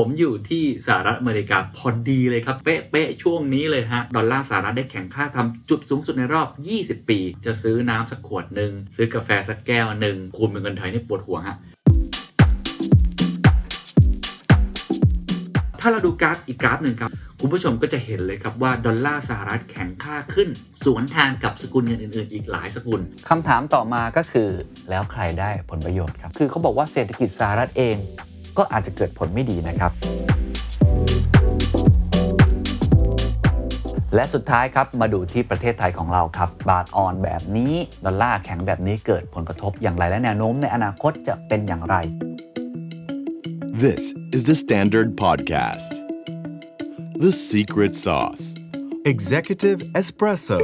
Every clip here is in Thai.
ผมอยู่ที่สหรัฐอเมริกาพอดีเลยครับ เป๊ะๆช่วงนี้เลยฮะ ดอลลาร์สหรัฐได้แข่งค่าทำจุดสูงสุดในรอบ 20 ปี จะซื้อน้ำสักขวดหนึ่ง ซื้อกาแฟสักแก้วหนึ่งคูณเป็นเงินไทยนี่ปวดหัวฮะถ้าเราดูกราฟอีกกราฟหนึ่งครับ คุณผู้ชมก็จะเห็นเลยครับว่า ดอลลาร์สหรัฐแข็งค่าขึ้น สวนทางกับสกุลเงินอื่นๆ อีกหลายสกุลคำถามต่อมาก็คือแล้วใครได้ผลประโยชน์ครับ คือเขาบอกว่าเศรษฐกิจสหรัฐเอง ก็อาจจะเกิดผลไม่ดีนะครับ และสุดท้ายครับมาดูที่ประเทศไทยของเราครับ บาทอ่อนแบบนี้ ดอลลาร์แข็งแบบนี้เกิดผลกระทบอย่างไรและแนวโน้มในอนาคตจะเป็นอย่างไร This is the Standard Podcast. The Secret Sauce. Executive Espresso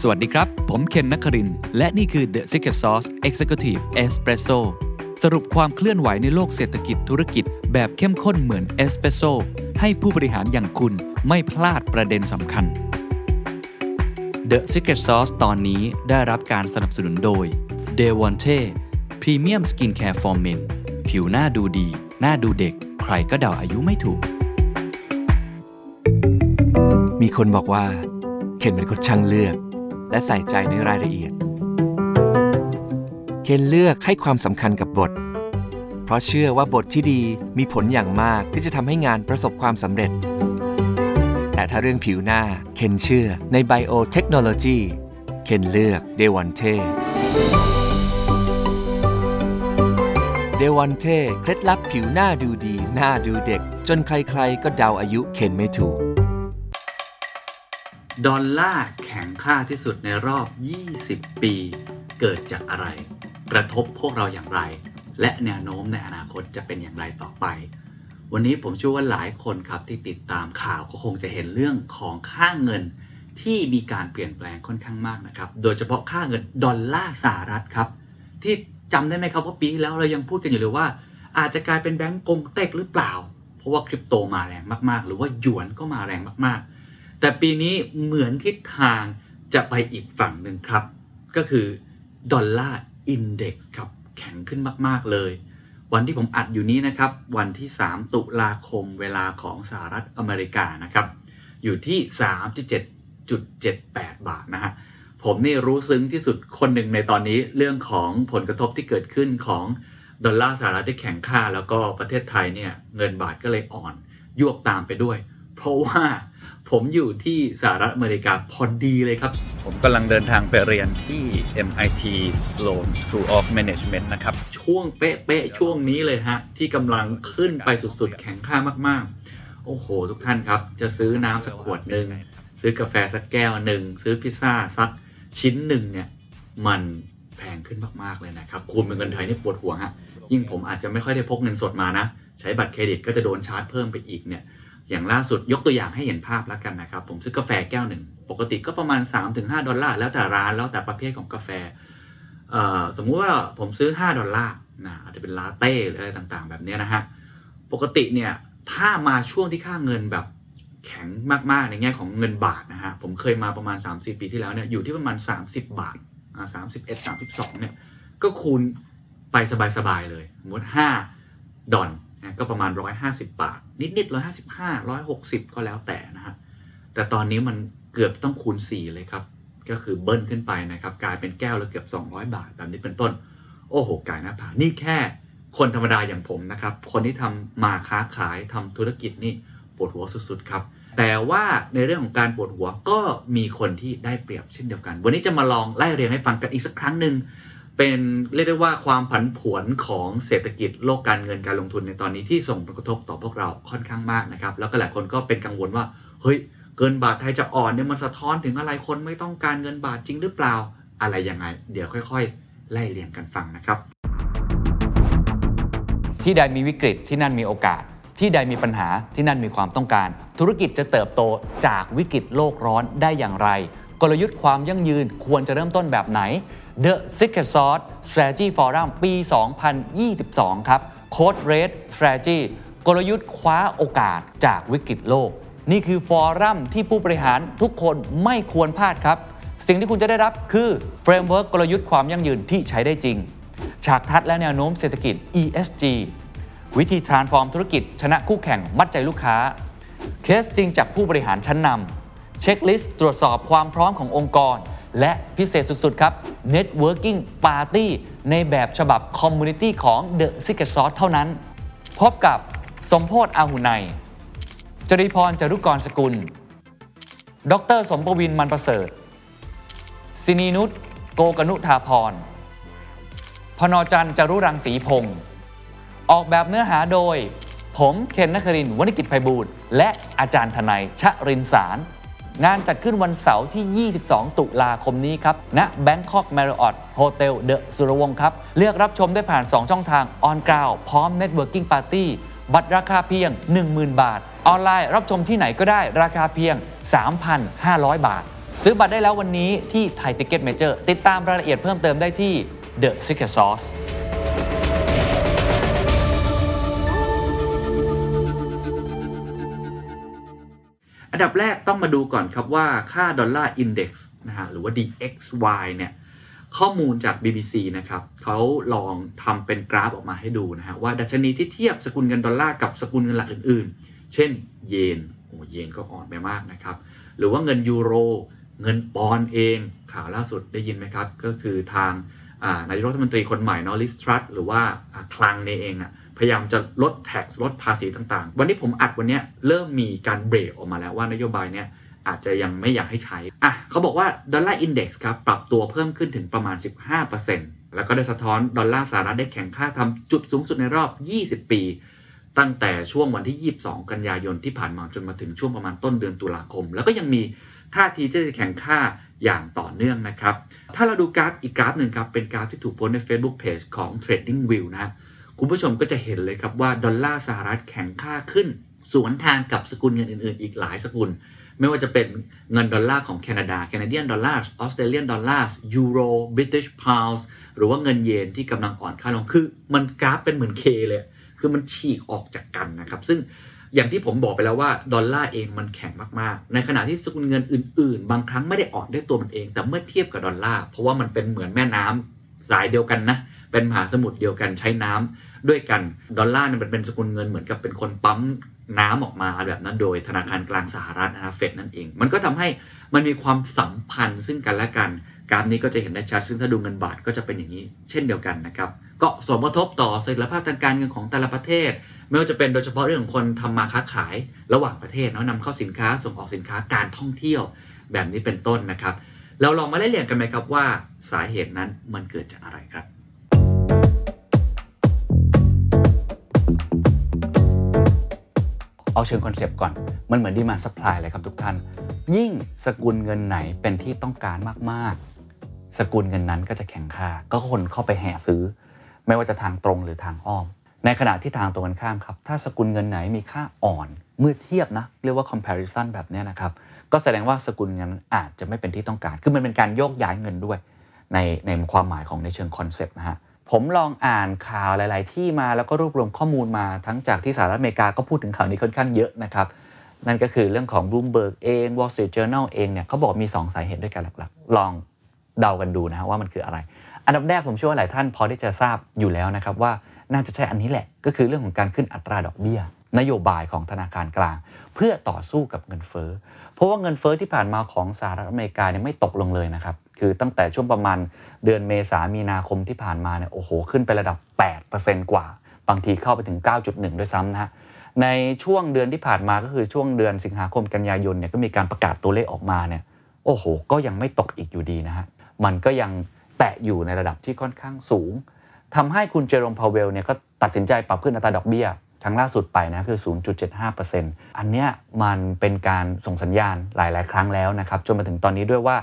สวัสดีครับ ผมเคนนักครินทร์และนี่คือ The Secret Sauce Executive Espresso สรุปความเคลื่อนไหวในโลกเศรษฐกิจธุรกิจ แบบเข้มข้นเหมือนเอสเปรสโซให้ผู้บริหารอย่างคุณไม่พลาดประเด็นสำคัญ The Secret Sauce ตอนนี้ได้รับการสนับสนุนโดย d e v o n t e Premium Skincare for Men ผิวหน้าดูดี หน้าดูเด็ก ใครก็เดาอายุไม่ถูก มีคนบอกว่า เคนเป็นคนช่างเลือก และใส่ใจในรายละเอียด เคนเลือกให้ความสำคัญกับบท เพราะเชื่อว่าบทที่ดีมีผลอย่างมากที่จะทำให้งานประสบความสำเร็จ แต่ถ้าเรื่องผิวหน้า เคนเชื่อในไบโอเทคโนโลยีเคนเลือกเดวันเทเดวันเทเคล็ดลับผิวหน้าดูดี หน้าดูเด็ก จนใครๆ ก็เดาอายุเคนไม่ถูก ดอลลาร์แข็งค่าที่สุดในรอบ 20 ปี เกิดจากอะไร กระทบพวกเราอย่างไร และแนวโน้มในอนาคตจะเป็นอย่างไรต่อไป วันนี้ผมเชื่อว่าหลายคนครับที่ติดตามข่าวก็คงจะเห็นเรื่องของค่าเงินที่มีการเปลี่ยนแปลงค่อนข้างมากนะครับ โดยเฉพาะค่าเงินดอลลาร์สหรัฐครับ ที่จำได้ไหมครับว่าปีแล้วเรายังพูดกันอยู่เลยว่า อาจจะกลายเป็นแบงก์กงเต็กหรือเปล่า เพราะว่าคริปโตมาแรงมากๆ หรือว่าหยวนก็มาแรงมากๆ แต่ปีนี้เหมือนทิศทางจะไปอีกฝั่งหนึ่งครับ ก็คือดอลลาร์ อินเด็กซ์ครับแข็งขึ้นมาก ๆ เลย วันที่ผมอัดอยู่นี้นะครับ วันที่ 3 ตุลาคมเวลาของสหรัฐอเมริกานะครับ อยู่ที่ 37.78 บาทนะฮะผมนี่รู้ซึ้งที่สุดคนหนึ่งในตอนนี้เรื่องของผลกระทบที่เกิดขึ้นของดอลลาร์สหรัฐที่แข็งค่า แล้วก็ประเทศไทยเนี่ยเงินบาทก็เลยอ่อน ยวบตามไปด้วย เพราะว่า ผมอยู่ที่สหรัฐอเมริกาพอดีเลยครับ ผมกำลังเดินทางไปเรียนที่ MIT Sloan School of Management นะครับ ช่วงเป๊ะๆช่วงนี้เลยฮะ ที่กำลังขึ้นไปสุดๆ แข็งค่ามากๆ โอ้โห ทุกท่านครับ จะซื้อน้ำสักขวดหนึ่ง ซื้อกาแฟสักแก้วหนึ่ง ซื้อพิซซ่าสักชิ้นหนึ่งเนี่ย มันแพงขึ้นมากๆเลยนะครับ คูณเป็นเงินไทยนี่ปวดหัวฮะ ยิ่งผมอาจจะไม่ค่อยได้พกเงินสดมานะ ใช้บัตรเครดิตก็จะโดนชาร์จเพิ่มไปอีกเนี่ย อย่างล่าสุดยกตัวอย่างให้เห็นภาพแล้วกันนะครับ ผมซื้อกาแฟแก้วหนึ่ง ปกติก็ประมาณ 3-5 ดอลลาร์แล้วแต่ร้านแล้วแต่ประเภทของกาแฟสมมุติว่าผมซื้อ 5 ดอลลาร์นะอาจจะเป็นลาเต้หรืออะไรต่างๆ แบบนี้นะฮะ ปกติเนี่ยถ้ามาช่วงที่ค่าเงินแบบแข็งมากๆในแง่ของเงินบาทนะฮะ ผมเคยมาประมาณ 30 ปีที่แล้วเนี่ยอยู่ที่ประมาณ 30 บาทสามสิบเอ่า31 32เนี่ยก็คูณไปสบายๆเลยสมมติ5ดอลน ก็ประมาณ 150 บาท นิดๆ155 160 ก็แล้วแต่นะฮะแต่ตอนนี้มันเกือบต้องคูณ 4 เลยครับ ก็คือเบิ้ลขึ้นไปนะครับ กลายเป็นแก้วละเกือบ 200 บาท แบบนี้เป็นต้น โอ้โหกายหน้าผานี่แค่คนธรรมดาอย่างผมนะครับ คนที่ทำมาค้าขายทำธุรกิจนี่ปวดหัวสุดๆครับแต่ว่าในเรื่องของการปวดหัวก็มีคนที่ได้เปรียบเช่นเดียวกัน วันนี้จะมาลองไล่เรียงให้ฟังกันอีกสักครั้งหนึ่ง เป็นเรียกได้ว่าความผันผวนของเศรษฐกิจโลกการเงินการลงทุนในตอนนี้ที่ส่งผลกระทบต่อพวกเราค่อนข้างมากนะครับ แล้วก็หลายคนก็เป็นกังวลว่า เฮ้ย เกินบาทไทยจะอ่อนเนี่ยมันสะท้อนถึงอะไรคนไม่ต้องการเงินบาทจริงหรือเปล่าอะไรยังไง เดี๋ยวค่อยๆ ไล่เรียงกันฟังนะครับ ที่ใดมีวิกฤตที่นั่นมีโอกาส ที่ใดมีปัญหาที่นั่นมีความต้องการ ธุรกิจจะเติบโตจากวิกฤตโลกร้อนได้อย่างไร กลยุทธ์ความยั่งยืนควรจะเริ่มต้นแบบไหน The Secret Sauce Strategy Forum ปี 2022 ครับ Code Red Strategy กลยุทธ์คว้าโอกาสจากวิกฤตโลก นี่คือ forum ที่ผู้บริหารทุกคนไม่ควรพลาดครับ สิ่งที่คุณจะได้รับคือ framework กลยุทธ์ความยั่งยืนที่ใช้ได้จริง ฉากทัดและแนวโน้มเศรษฐกิจ ESG วิธี transform ธุรกิจ ชนะคู่แข่งมัดใจลูกค้า เคสจริงจากผู้บริหารชั้นนำ เช็คลิสต์ตรวจสอบความพร้อมขององค์กร และพิเศษสุด ๆ ครับ Networking Party ในแบบฉบับ Community ของ The Secret Sauce เท่านั้น พบกับสมโพศอาหุไนจริพรจรุกรสกุล ดร สมปวินมันประเสริฐสินีนุชโกกนุธาพร พนจันจรุรังสีพงศ์ออกแบบเนื้อหาโดย ผมเคนนักครินทร์วณิกิจไพบูลย์และอาจารย์ทนายชรินสาร งานจัดขึ้นวันเสาร์ที่ 22 ตุลาคมนี้ครับณ Bangkok Marriott Hotel The สุรวงศ์ครับ เลือกรับชมได้ผ่าน 2 ช่องทาง On Ground พร้อม Networking Party บัตรราคาเพียง 10,000 บาท ออนไลน์รับชมที่ไหนก็ได้ราคาเพียง 3,500 บาท ซื้อบัตรได้แล้ววันนี้ที่ไทย Ticket Major ติดตามรายละเอียดเพิ่มเติมได้ที่ The Secret Sauce อันดับแรกต้องมาดูก่อนครับว่าค่าดอลลาร์อินเด็กซ์นะฮะหรือว่า DXY เนี่ยข้อมูลจาก BBC นะครับเขาลองทำเป็นกราฟออกมาให้ดูนะฮะว่าดัชนีที่เทียบสกุลเงินดอลลาร์กับสกุลเงินหลักอื่นๆ เช่นเยนโอ้เยนก็อ่อนไปมากนะครับ หรือว่าเงินยูโร เงินปอนด์เอง ข่าวล่าสุดได้ยินไหมครับ ก็คือทางนายกรัฐมนตรีคนใหม่นะ Liz Truss หรือว่าคลังในเองอะ พยายามจะลด tax ลดภาษีต่างๆ วันนี้ผมอัดวันนี้เริ่มมีการเบรกออกมาแล้วว่านโยบายเนี้ยอาจจะยังไม่อยากให้ใช้ อะเขาบอกว่า Dollar Index ครับ ปรับตัวเพิ่มขึ้นถึงประมาณ 15%แล้วก็ได้สะท้อนดอลลาร์สหรัฐได้แข็งค่าทำจุดสูงสุดในรอบ 20 ปี ตั้งแต่ช่วงวันที่ 22 กันยายนที่ผ่านมาจนมาถึงช่วงประมาณต้นเดือนตุลาคม แล้วก็ยังมีท่าทีที่จะแข็งค่าอย่างต่อเนื่องนะครับ ถ้าเราดูกราฟอีกกราฟหนึ่งครับ เป็นกราฟที่ถูกโพสต์ใน Facebook Page ของ Trading View นะฮะ คุณผู้ชมก็จะเห็นเลยครับว่าดอลลาร์สหรัฐแข็งค่าขึ้นสวนทางกับสกุลเงินอื่น ๆ อีกหลายสกุล ไม่ว่าจะเป็นเงินดอลลาร์ของแคนาดา Canadian dollar Australian dollar ยูโร British poundsหรือว่าเงินเยนที่กำลังอ่อนค่าลงคือมันกราฟเป็นเหมือน K เลย คือมันฉีกออกจากกันนะครับ ซึ่งอย่างที่ผมบอกไปแล้วว่าดอลลาร์เองมันแข็งมากๆ ในขณะที่สกุลเงินอื่น ๆ บางครั้งไม่ได้อ่อนด้วยตัวมันเอง แต่เมื่อเทียบกับดอลลาร์เพราะว่ามันเป็นเหมือนแม่น้ำสายเดียวกันนะเป็นมหาสมุทรเดียวกันใช้น้ำด้วยกันดอลลาร์เนี่ยมันเป็นสกุลเงินเหมือนกับเป็นคนปั๊มน้ำออกมาแบบนั้นโดยธนาคารกลางสหรัฐนะเฟดนั่นเอง มันก็ทำให้มันมีความสัมพันธ์ซึ่งกันและกันกราฟนี้ก็จะเห็นได้ชัดซึ่งถ้าดูเงินบาทก็จะเป็นอย่างนี้เช่นเดียวกันนะครับ ก็สมกระทบต่อเสถียรภาพทางการเงินของแต่ละประเทศ ไม่ว่าจะเป็นโดยเฉพาะเรื่องของคนทำมาค้าขายระหว่างประเทศเนาะนำเข้าสินค้าส่งออกสินค้าการท่องเที่ยวแบบนี้เป็นต้นนะครับ เราลองมาไล่เรียงกันไหมครับว่าสาเหตุนั้นมันเกิดจากอะไรครับ เอาเชิง concept ก่อน มันเหมือน demand supply เลยครับทุกท่าน ยิ่งสกุลเงินไหนเป็นที่ต้องการมากๆ สกุลเงินนั้นก็จะแข็งค่า ก็คนเข้าไปแห่ซื้อ ไม่ว่าจะทางตรงหรือทางอ้อม ในขณะที่ทางตรงกันข้ามครับ ถ้าสกุลเงินไหนมีค่าอ่อน เมื่อเทียบนะ เรียกว่า comparison แบบนี้นะครับ ก็แสดงว่าสกุลเงินอาจจะไม่เป็นที่ต้องการ คือมันเป็นการโยกย้ายเงินด้วย ในในความหมายของในเชิง concept นะฮะ ผมลองอ่านข่าวหลาย ๆ ที่มาแล้วก็รวบรวมข้อมูลมาทั้งจากที่สหรัฐอเมริกาก็พูดถึงข่าวนี้ค่อนข้างเยอะนะครับ นั่นก็คือเรื่องของ Bloomberg เอง Wall Street Journal เองเนี่ยเขาบอกมี 2 สาเหตุด้วยกันหลัก ๆ ลองเดากันดูนะว่ามันคืออะไร อันดับแรกผมเชื่อว่าหลายท่านพอที่จะทราบอยู่แล้วนะครับว่าน่าจะใช่อันนี้แหละ ก็คือเรื่องของการขึ้นอัตราดอกเบี้ย นโยบายของธนาคารกลาง เพื่อต่อสู้กับเงินเฟ้อเพราะว่าเงินเฟ้อที่ผ่านมาของสหรัฐอเมริกาเนี่ยไม่ตกลงเลยนะครับ คือตั้งแต่ช่วงประมาณเดือนเมษามีนาคมที่ผ่านมาเนี่ยโอ้โหขึ้นไประดับ 8%กว่า บางทีเข้าไปถึง 9.1 ด้วยซ้ำนะฮะในช่วงเดือนที่ผ่านมาก็คือช่วงเดือนสิงหาคมกันยายนเนี่ยก็มีการประกาศตัวเลขออกมาเนี่ยโอ้โห ก็ยังไม่ตกอีกอยู่ดีนะฮะมันก็ยังแตะอยู่ในระดับที่ค่อนข้างสูงทำให้คุณเจอโรมพาวเวลเนี่ยก็ตัดสินใจปรับขึ้นอัตราดอกเบี้ยครั้งล่าสุดไปนะคือ 0.75%อันเนี้ยมันเป็นการส่งสัญญาณหลาย ๆ ครั้งแล้วนะครับ จนมาถึงตอนนี้ด้วยว่า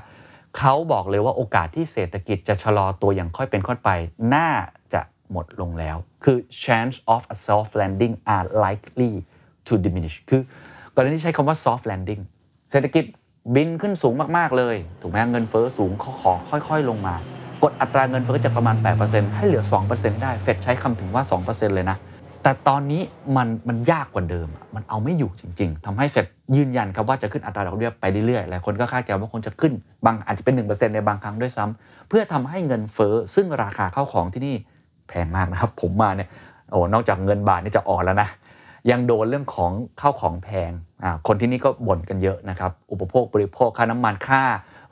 เขาบอกเลยว่าโอกาสที่เศรษฐกิจจะชะลอตัวอย่างค่อยเป็นค่อยไป น่าจะหมดลงแล้ว คือ chance of a soft landing are likely to diminish คือกรณีที่ใช้คำว่า soft landing เศรษฐกิจบินขึ้นสูงมากๆเลย ถูกไหมเงินเฟ้อสูงขอขอค่อยๆ ลงมา กดอัตราเงินเฟ้อจากประมาณ 8%ให้เหลือ 2%ได้ เฟดใช้คำถึงว่า 2%เลยนะ แต่ตอนนี้มันมันยากกว่าเดิม มันเอาไม่อยู่จริง ๆทำให้เฟดยืนยันครับว่าจะขึ้นอัตราดอกเบี้ยไปเรื่อยๆ หลายคนก็คาดการณ์ว่าคงจะขึ้นบางอาจจะเป็น 1%ในบางครั้งด้วยซ้ำเพื่อทำให้เงินเฟ้อซึ่งราคาเข้าของที่นี่แพงมากนะครับ ผมมาเนี่ยโอ้นอกจากเงินบาทนี่จะอ่อนแล้วนะ ยังโดนเรื่องของข้าวของแพงอ่าคนที่นี่ก็บ่นกันเยอะนะครับ อุปโภคบริโภคค่าน้ำมันค่า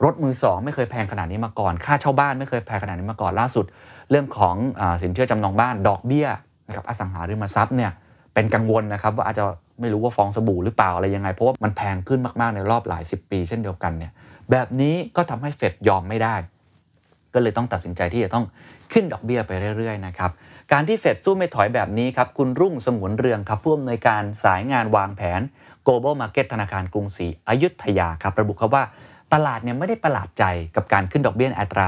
รถมือสองไม่เคยแพงขนาดนี้มาก่อน ค่าเช่าบ้านไม่เคยแพงขนาดนี้มาก่อนล่าสุด เรื่องของอาสินเชื่อจำนองบ้านดอกเบี้ย นะครับอสังหาริมทรัพย์เนี่ยเป็นกังวลนะครับว่าอาจจะไม่รู้ว่าฟองสบู่หรือเปล่าอะไรยังไง เพราะว่ามันแพงขึ้นมากๆในรอบหลาย 10 ปี เช่นเดียวกันเนี่ยแบบนี้ก็ทำให้เฟดยอมไม่ได้ ก็เลยต้องตัดสินใจที่จะต้องขึ้นดอกเบี้ยไปเรื่อยๆนะครับการที่เฟดสู้ไม่ถอยแบบนี้ครับคุณรุ่งสงวนเรืองครับผู้อำนวยการสายงานวางแผน global market ธนาคารกรุงศรีอยุธยาครับระบุครับว่าตลาดเนี่ยไม่ได้ประหลาดใจกับการขึ้นดอกเบี้ยอัตรา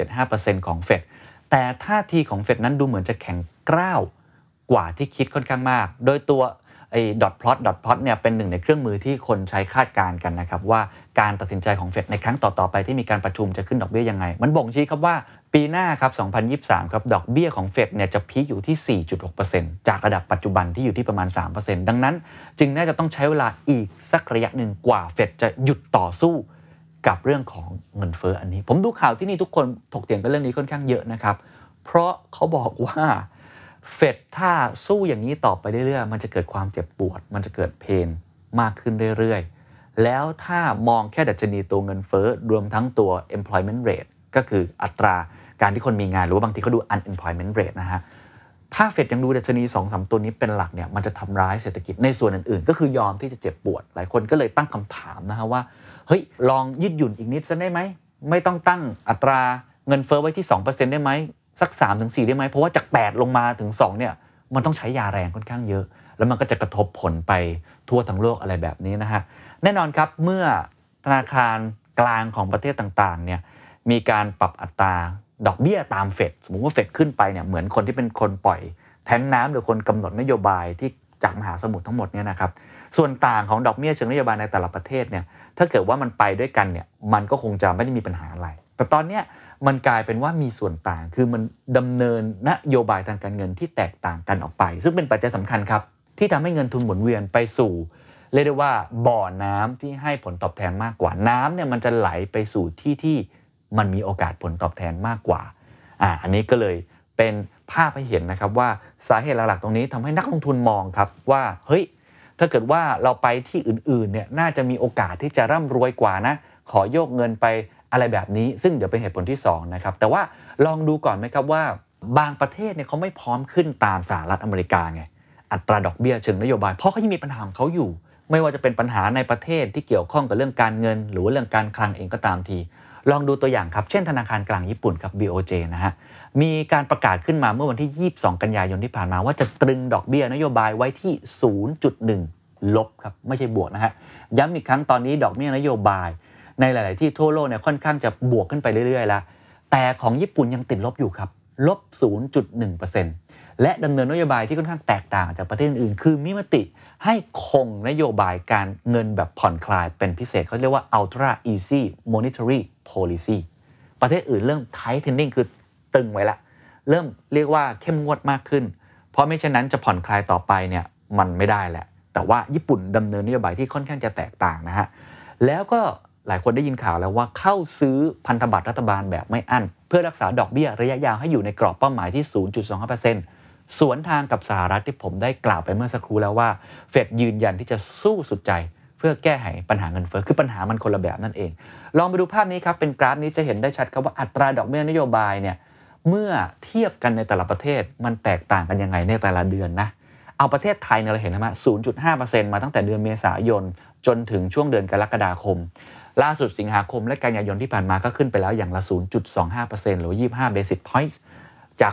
0.75%ของเฟดแต่ท่าทีของเฟดนั้นดูเหมือนจะแข็ง กร้าวกว่าที่คิดค่อนข้างมาก โดยตัวไอ้ดอทพลอตดอทพลอตเนี่ยเป็นหนึ่งในเครื่องมือที่คนใช้คาดการณ์กันนะครับ ว่าการตัดสินใจของเฟดในครั้งต่อ ๆ ไปที่มีการประชุมจะขึ้นดอกเบี้ยยังไง มันบ่งชี้ครับว่าปีหน้าครับ 2023 ครับ ดอกเบี้ยของเฟดเนี่ยจะพีคอยู่ที่ 4.6%จากระดับปัจจุบันที่อยู่ที่ประมาณ 3%ดังนั้น จึงน่าจะต้องใช้เวลาอีกสักระยะหนึ่งกว่าเฟดจะหยุดต่อสู้กับเรื่องของเงินเฟ้ออันนี้ ผมดูข่าวที่นี่ทุกคนถกเถียงกันเรื่องนี้ค่อนข้างเยอะนะครับ เพราะเขาบอกว่า เฟดถ้าสู้อย่างนี้ต่อไปเรื่อยๆ มันจะเกิดความเจ็บปวด มันจะเกิดเพนมากขึ้นเรื่อยๆ แล้วถ้ามองแค่ดัชนีตัวเงินเฟ้อรวมทั้งตัว employment rate ก็คืออัตราการที่คนมีงาน หรือว่าบางทีเขาดู unemployment rate นะฮะ ถ้าเฟดยังดูดัชนี2อสตัวนี้เป็นหลักเนี่ยมันจะทำร้ายเศรษฐกิจในส่วนอื่นๆ ก็คือยอมที่จะเจ็บปวด หลายคนก็เลยตั้งคำถามนะฮะว่าเฮ้ยลองยืดหยุ่นอีกนิดซะได้ไหมไม่ต้องตั้งอัตราเงินเฟ้อไว้ที่ 2%ได้ไหม สัก 3-4 ได้ไหม เพราะว่าจาก 8 ลงมาถึง 2 เนี่ย มันต้องใช้ยาแรงค่อนข้างเยอะ แล้วมันก็จะกระทบผลไปทั่วทั้งโลกอะไรแบบนี้นะฮะ แน่นอนครับเมื่อธนาคารกลางของประเทศต่างๆเนี่ยมีการปรับอัตราดอกเบี้ยตามเฟดสมมติว่าเฟดขึ้นไปเนี่ยเหมือนคนที่เป็นคนปล่อยแทงน้ำหรือคนกำหนดนโยบายที่จากมหาสมุทรทั้งหมดเนี่ยนะครับส่วนต่างของดอกเบี้ยเชิงนโยบายในแต่ละประเทศเนี่ยถ้าเกิดว่ามันไปด้วยกันเนี่ยมันก็คงจะไม่ได้มีปัญหาอะไร แต่ตอนเนี้ย มันกลายเป็นว่ามีส่วนต่าง คือมันดำเนินนโยบายทางการเงินที่แตกต่างกันออกไป ซึ่งเป็นปัจจัยสำคัญครับ ที่ทำให้เงินทุนหมุนเวียนไปสู่ เรียกได้ว่าบ่อน้ำที่ให้ผลตอบแทนมากกว่าน้ำเนี่ยมันจะไหลไปสู่ที่ที่มันมีโอกาสผลตอบแทนมากกว่าอ่าอันนี้ก็เลยเป็นภาพให้เห็นนะครับว่าสาเหตุหลักๆตรงนี้ทำให้นักลงทุนมองครับว่าเฮ้ยถ้าเกิดว่าเราไปที่อื่นๆเนี่ยน่าจะมีโอกาสที่จะร่ำรวยกว่านะขอโยกเงินไป อะไรแบบนี้ซึ่งเดี๋ยวเป็นเหตุผลที่2นะครับแต่ว่าลองดูก่อนไหมครับว่า บางประเทศเนี่ยเขาไม่พร้อมขึ้นตามสหรัฐอเมริกาไงอัตราดอกเบี้ยเชิงนโยบายเพราะเขายังมีปัญหาของเขาอยู่ ไม่ว่าจะเป็นปัญหาในประเทศที่เกี่ยวข้องกับเรื่องการเงิน หรือว่าเรื่องการคลังเองก็ตามที ลองดูตัวอย่างครับ เช่นธนาคารกลางญี่ปุ่นครับ BOJ นะฮะมีการประกาศขึ้นมาเมื่อวันที่ 22 กันยายนที่ผ่านมาว่าจะตรึงดอกเบี้ยนโยบายไว้ที่ 0.1 ลบครับไม่ใช่บวกนะฮะย้ำอีกครั้งตอนนี้ดอกเบี้ยนโยบาย ในหลาย ๆ ที่ทั่วโลกเนี่ยค่อนข้างจะบวกขึ้นไปเรื่อย ๆ แล้ว แต่ของญี่ปุ่นยังติดลบอยู่ครับลบ 0.1%และดำเนินนโยบายที่ค่อนข้างแตกต่างจากประเทศอื่น คือมีมติให้คงนโยบายการเงินแบบผ่อนคลายเป็นพิเศษเขาเรียกว่า ultra easy monetary policy ประเทศอื่นเริ่ม tightening คือตึงไว้ละ เริ่มเรียกว่าเข้มงวดมากขึ้น เพราะไม่เช่นนั้นจะผ่อนคลายต่อไปเนี่ยมันไม่ได้แหละ แต่ว่าญี่ปุ่นดำเนินนโยบายที่ค่อนข้างจะแตกต่างนะฮะ แล้วก็ หลายคนได้ยินข่าวแล้วว่าเข้าซื้อพันธบัตรรัฐบาลแบบไม่อั้น เพื่อรักษาดอกเบี้ยระยะยาวให้อยู่ในกรอบเป้าหมายที่ 0.25%สวนทางกับสหรัฐที่ผมได้กล่าวไปเมื่อสักครู่แล้วว่า เฟดยืนยันที่จะสู้สุดใจเพื่อแก้ไขปัญหาเงินเฟ้อคือปัญหามันคนละแบบนั่นเอง ลองไปดูภาพนี้ครับ เป็นกราฟนี้จะเห็นได้ชัดครับว่าอัตราดอกเบี้ยนโยบายเนี่ยเมื่อเทียบกันในแต่ละประเทศมันแตกต่างกันยังไงในแต่ละเดือนนะเอาประเทศไทยเนี่ยเราเห็นนะม0.5%มาตั้งแต่เดือนเมษายนจนถึงช่วงเดือนกรกฎาคม ล่าสุดสิงหาคมและกันยายนที่ผ่านมาก็ขึ้นไปแล้วอย่างละ 0.25%หรือ 25 basis points จาก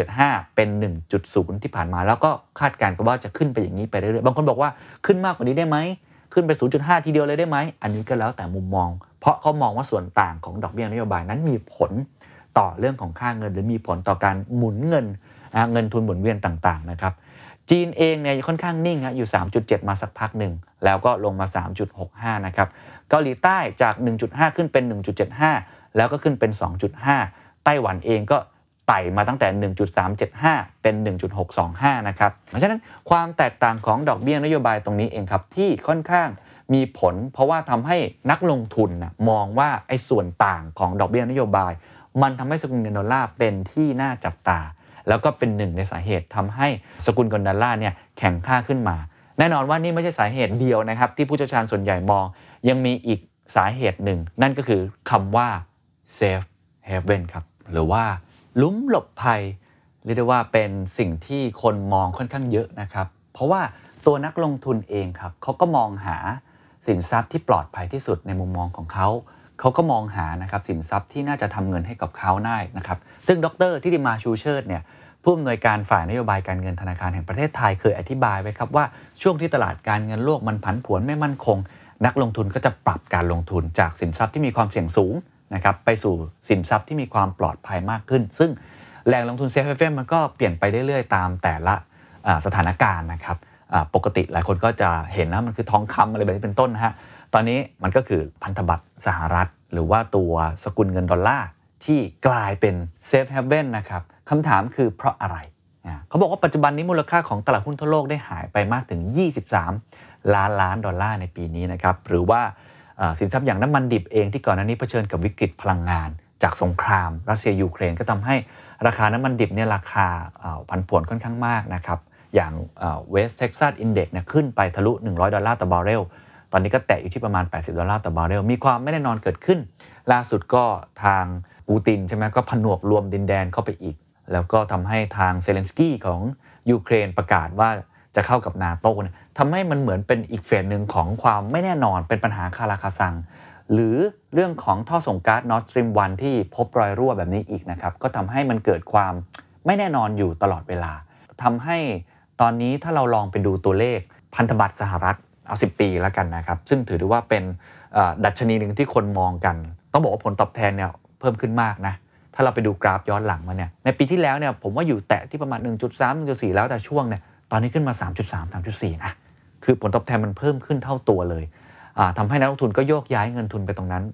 0.75 เป็น 1.0 ที่ผ่านมา แล้วก็คาดการณ์กันว่าจะขึ้นไปอย่างนี้ไปเรื่อยๆ บางคนบอกว่าขึ้นมากกว่านี้ได้ไหม ขึ้นไป 0.5 ทีเดียวเลยได้ไหม อันนี้ก็แล้วแต่มุมมอง เพราะเขามองว่าส่วนต่างของดอกเบี้ยนโยบายนั้นมีผลต่อเรื่องของค่าเงิน หรือมีผลต่อการหมุนเงินเงินทุนหมุนเวียนต่างๆนะครับ จีนเองเนี่ยค่อนข้างนิ่งฮะอยู่ 3.7 มาสักพักหนึ่ง แล้วก็ลงมา 3.65 นะครับ เกาหลีใต้จาก 1.5 ขึ้นเป็น 1.75 แล้วก็ขึ้นเป็น 2.5 ไต้หวันเองก็ไต่มาตั้งแต่ 1.375 เป็น 1.625 นะครับ เพราะฉะนั้นความแตกต่างของดอกเบี้ยนโยบายตรงนี้เองครับ ที่ค่อนข้างมีผล เพราะว่าทำให้นักลงทุนนะมองว่าไอ้ส่วนต่างของดอกเบี้ยนโยบาย มันทำให้สกุลเงินดอลลาร์เป็นที่น่าจับตา แล้วก็เป็นหนึ่งในสาเหตุทำให้สกุลเงินดอลลาร์เนี่ยแข็งค่าขึ้นมา แน่นอนว่านี่ไม่ใช่สาเหตุเดียวนะครับ ที่ผู้เชี่ยวชาญส่วนใหญ่มอง ยังมีอีกสาเหตุหนึ่ง นั่นก็คือคำว่า safe haven ครับ หรือว่าลุ้มหลบภัย เรียกได้ว่าเป็นสิ่งที่คนมองค่อนข้างเยอะนะครับ เพราะว่าตัวนักลงทุนเองครับเขาก็มองหาสินทรัพย์ที่ปลอดภัยที่สุดในมุมมองของเขาเขาก็มองหานะครับสินทรัพย์ที่น่าจะทำเงินให้กับเขาได้นะครับ ซึ่งดรทิติมาชูเชิดเนี่ย ผู้อำนวยการฝ่ายนโยบายการเงินธนาคารแห่งประเทศไทยเคยอธิบายไว้ครับว่าช่วงที่ตลาดการเงินโลกมันผันผวนไม่มั่นคง นักลงทุนก็จะปรับการลงทุนจากสินทรัพย์ที่มีความเสี่ยงสูงนะครับไปสู่สินทรัพย์ที่มีความปลอดภัยมากขึ้น ซึ่งแหล่งลงทุน safe haven มันก็เปลี่ยนไปเรื่อยๆ ตามแต่ละสถานการณ์นะครับปกติหลายคนก็จะเห็นนะมันคือทองคำอะไรแบบนี้เป็นต้นนะฮะตอนนี้มันก็คือพันธบัตรสหรัฐ หรือว่าตัวสกุลเงินดอลลาร์ที่กลายเป็น safe haven นะครับ คำถามคือเพราะอะไร เขาบอกว่าปัจจุบันนี้มูลค่าของตลาดหุ้นทั่วโลกได้หายไปมากถึง 23 ล้านล้านดอลลาร์ในปีนี้นะครับ หรือว่าสินทรัพย์อย่างน้ำมันดิบเองที่ก่อนหน้านี้เผชิญกับวิกฤตพลังงาน จากสงคราม รัสเซียยูเครนก็ทำให้ราคาน้ำมันดิบเนี่ยราคาอ่าผันผวนค่อนข้างมากนะครับ อย่าง West Texas Index เนี่ยขึ้นไปทะลุ 100 ดอลลาร์ต่อบาร์เรลตอนนี้ก็แตะอยู่ที่ประมาณ 80 ดอลลาร์ต่อบาร์เรลมีความไม่แน่นอนเกิดขึ้น ล่าสุดก็ทางปูตินใช่ไหมก็ผนวกรวมดินแดนเข้าไปอีก แล้วก็ทำให้ทางเซเลนสกี้ของยูเครนประกาศว่าจะเข้ากับนาโตเนี่ยทำให้มันเหมือนเป็นอีก phase หนึ่งของความไม่แน่นอนเป็นปัญหาคาราคาซัง หรือเรื่องของท่อส่งก๊าซ Nord Stream 1ที่พบรอยรั่วแบบนี้อีกนะครับ ก็ทำให้มันเกิดความไม่แน่นอนอยู่ตลอดเวลาทำให้ตอนนี้ถ้าเราลองไปดูตัวเลขพันธบัตรสหรัฐเอา 10 ปีแล้วกันนะครับ ซึ่งถือได้ว่าเป็นดัชนีหนึ่งที่คนมองกัน ต้องบอกว่าผลตอบแทนเนี่ยเพิ่มขึ้นมากนะ ถ้าเราไปดูกราฟย้อนหลังมาเนี่ยในปีที่แล้วเนี่ยผมว่าอยู่แตะที่ประมาณ 1.3 1.4 แล้วแต่ช่วงเนี่ยตอนนี้ขึ้นมา 3.3 3.4 นะคือผลตอบแทนมันเพิ่มขึ้นเท่าตัวเลยอ่าทำให้นักลงทุนก็โยกย้ายเงินทุนไปตรงนั้น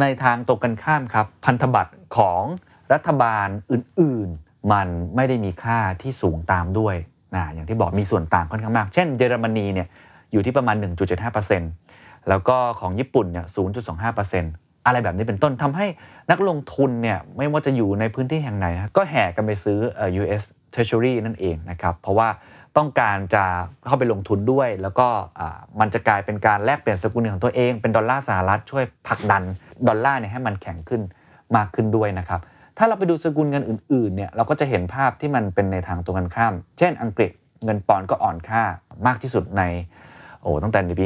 ในทางตรงกันข้ามครับ พันธบัตรของรัฐบาลอื่น ๆ มันไม่ได้มีค่าที่สูงตามด้วยนะอย่างที่บอกมีส่วนต่างค่อนข้างมาก เช่นเยอรมนีเนี่ยอยู่ที่ประมาณ 1.75%แล้วก็ของญี่ปุ่นเนี่ย0.25% อะไรแบบนี้เป็นต้นทำให้นักลงทุนเนี่ยไม่ว่าจะอยู่ในพื้นที่แห่งไหน ก็แห่กันไปซื้อ US Treasury นั่นเองนะครับเพราะว่าต้องการจะเข้าไปลงทุนด้วย แล้วก็มันจะกลายเป็นการแลกเปลี่ยนสกุลเงินของตัวเอง เป็นดอลลาร์สหรัฐช่วยผลักดันดอลลาร์เนี่ยให้มันแข็งขึ้นมากขึ้นด้วยนะครับถ้าเราไปดูสกุลเงินอื่นๆเนี่ยเราก็จะเห็นภาพที่มันเป็นในทางตรงกันข้าม เช่น อังกฤษเงินปอนด์ก็อ่อนค่ามากที่สุดในโอ้ตั้งแต่ในปี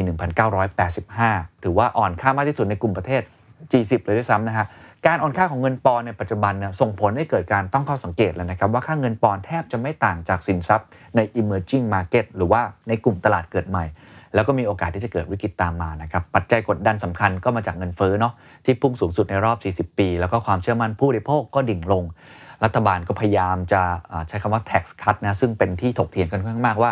1985 ถือว่าอ่อนค่ามากที่สุดในกลุ่มประเทศ G10 เลยด้วยซ้ำนะฮะการอ่อนค่าของเงินปอนในปัจจุบันเนี่ยส่งผลให้เกิดการต้องข้อสังเกตแล้วนะครับ ว่าค่าเงินปอนแทบจะไม่ต่างจากสินทรัพย์ใน emerging market หรือว่าในกลุ่มตลาดเกิดใหม่ แล้วก็มีโอกาสที่จะเกิดวิกฤตตามมานะครับปัจจัยกดดันสำคัญก็มาจากเงินเฟ้อเนาะที่พุ่งสูงสุดในรอบ 40 ปี แล้วก็ความเชื่อมั่นผู้บริโภคก็ดิ่งลง รัฐบาลก็พยายามจะใช้คำว่า tax cut นะซึ่งเป็นที่ถกเถียงกันค่อนข้างมากว่า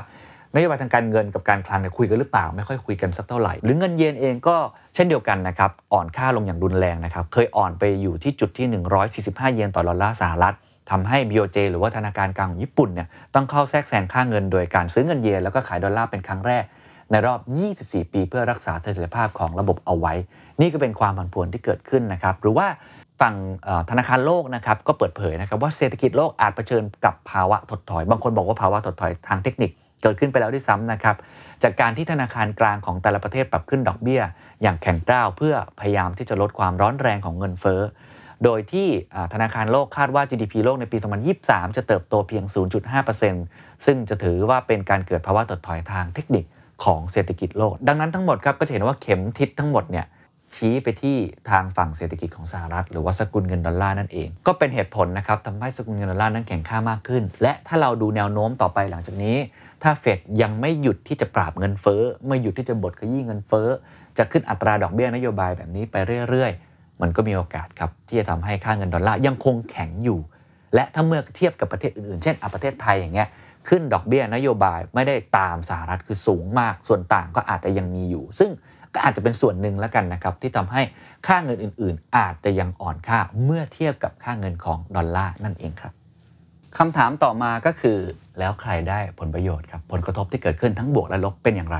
นโยบายทางการเงินกับการคลังเนี่ยคุยกันหรือเปล่า ไม่ค่อยคุยกันสักเท่าไหร่ หรือเงินเยนเองก็เช่นเดียวกันนะครับอ่อนค่าลงอย่างรุนแรงนะครับเคยอ่อนไปอยู่ที่จุดที่ 145 เยนต่อดอลลาร์สหรัฐทำให้ BOJ หรือว่าธนาคารกลางของญี่ปุ่นเนี่ยต้องเข้าแทรกแซงค่าเงินโดยการซื้อเงินเยนแล้วก็ขายดอลลาร์เป็นครั้งแรก ในรอบ 24 ปีเพื่อรักษาเสถียรภาพของระบบเอาไว้ นี่ก็เป็นความผันผวนที่เกิดขึ้นนะครับหรือว่าฝั่งธนาคารโลกนะครับก็เปิดเผยนะครับว่าเศรษฐกิจโลกอาจเผชิญกับภาวะถดถอย บางคนบอกว่าภาวะถดถอยทางเทคนิค กิดขึ้นไปแล้วด้วยซ้ำนะครับจากการที่ธนาคารกลางของแต่ละประเทศปรับขึ้นดอกเบี้ย อย่างแข็งกร้าวเพื่อพยายามที่จะลดความร้อนแรงของเงินเฟ้อโดยที่ธนาคารโลกคาดว่า GDP โลกในปี 2023 จะเติบโตเพียง 0.5%ซึ่งจะถือว่าเป็นการเกิดภาวะถดถอยทางเทคนิคของเศรษฐกิจโลก ดังนั้นทั้งหมดครับก็จะเห็นว่าเข็มทิศทั้งหมดเนี่ยชี้ไปที่ทางฝั่งเศรษฐกิจของสหรัฐ หรือว่าสกุลเงินดอลลาร์นั่นเอง ก็เป็นเหตุผลนะครับทำให้สกุลเงินดอลลาร์นั้นแข็งค่ามากขึ้น และถ้าเราดูแนวโน้มต่อไปหลังจากนี้ ถ้าเฟดยังไม่หยุดที่จะปราบเงินเฟ้อ ไม่หยุดที่จะบดขยี้เงินเฟ้อ จะขึ้นอัตราดอกเบี้ยนโยบายแบบนี้ไปเรื่อยๆ มันก็มีโอกาสครับที่จะทำให้ค่าเงินดอลลาร์ยังคงแข็งอยู่ และถ้าเมื่อเทียบกับประเทศอื่นๆ เช่นอะประเทศไทยอย่างเงี้ยขึ้นดอกเบี้ยนโยบายไม่ได้ตามสหรัฐคือสูงมาก ส่วนต่างก็อาจจะยังมีอยู่ ซึ่งก็อาจจะเป็นส่วนหนึ่งแล้วกันนะครับที่ทำให้ค่าเงินอื่น ๆ อาจจะยังอ่อนค่าเมื่อเทียบกับค่าเงินของดอลลาร์นั่นเองครับคำถามต่อมาก็คือ แล้วใครได้ผลประโยชน์ครับผลกระทบที่เกิดขึ้นทั้งบวกและลบเป็นอย่างไร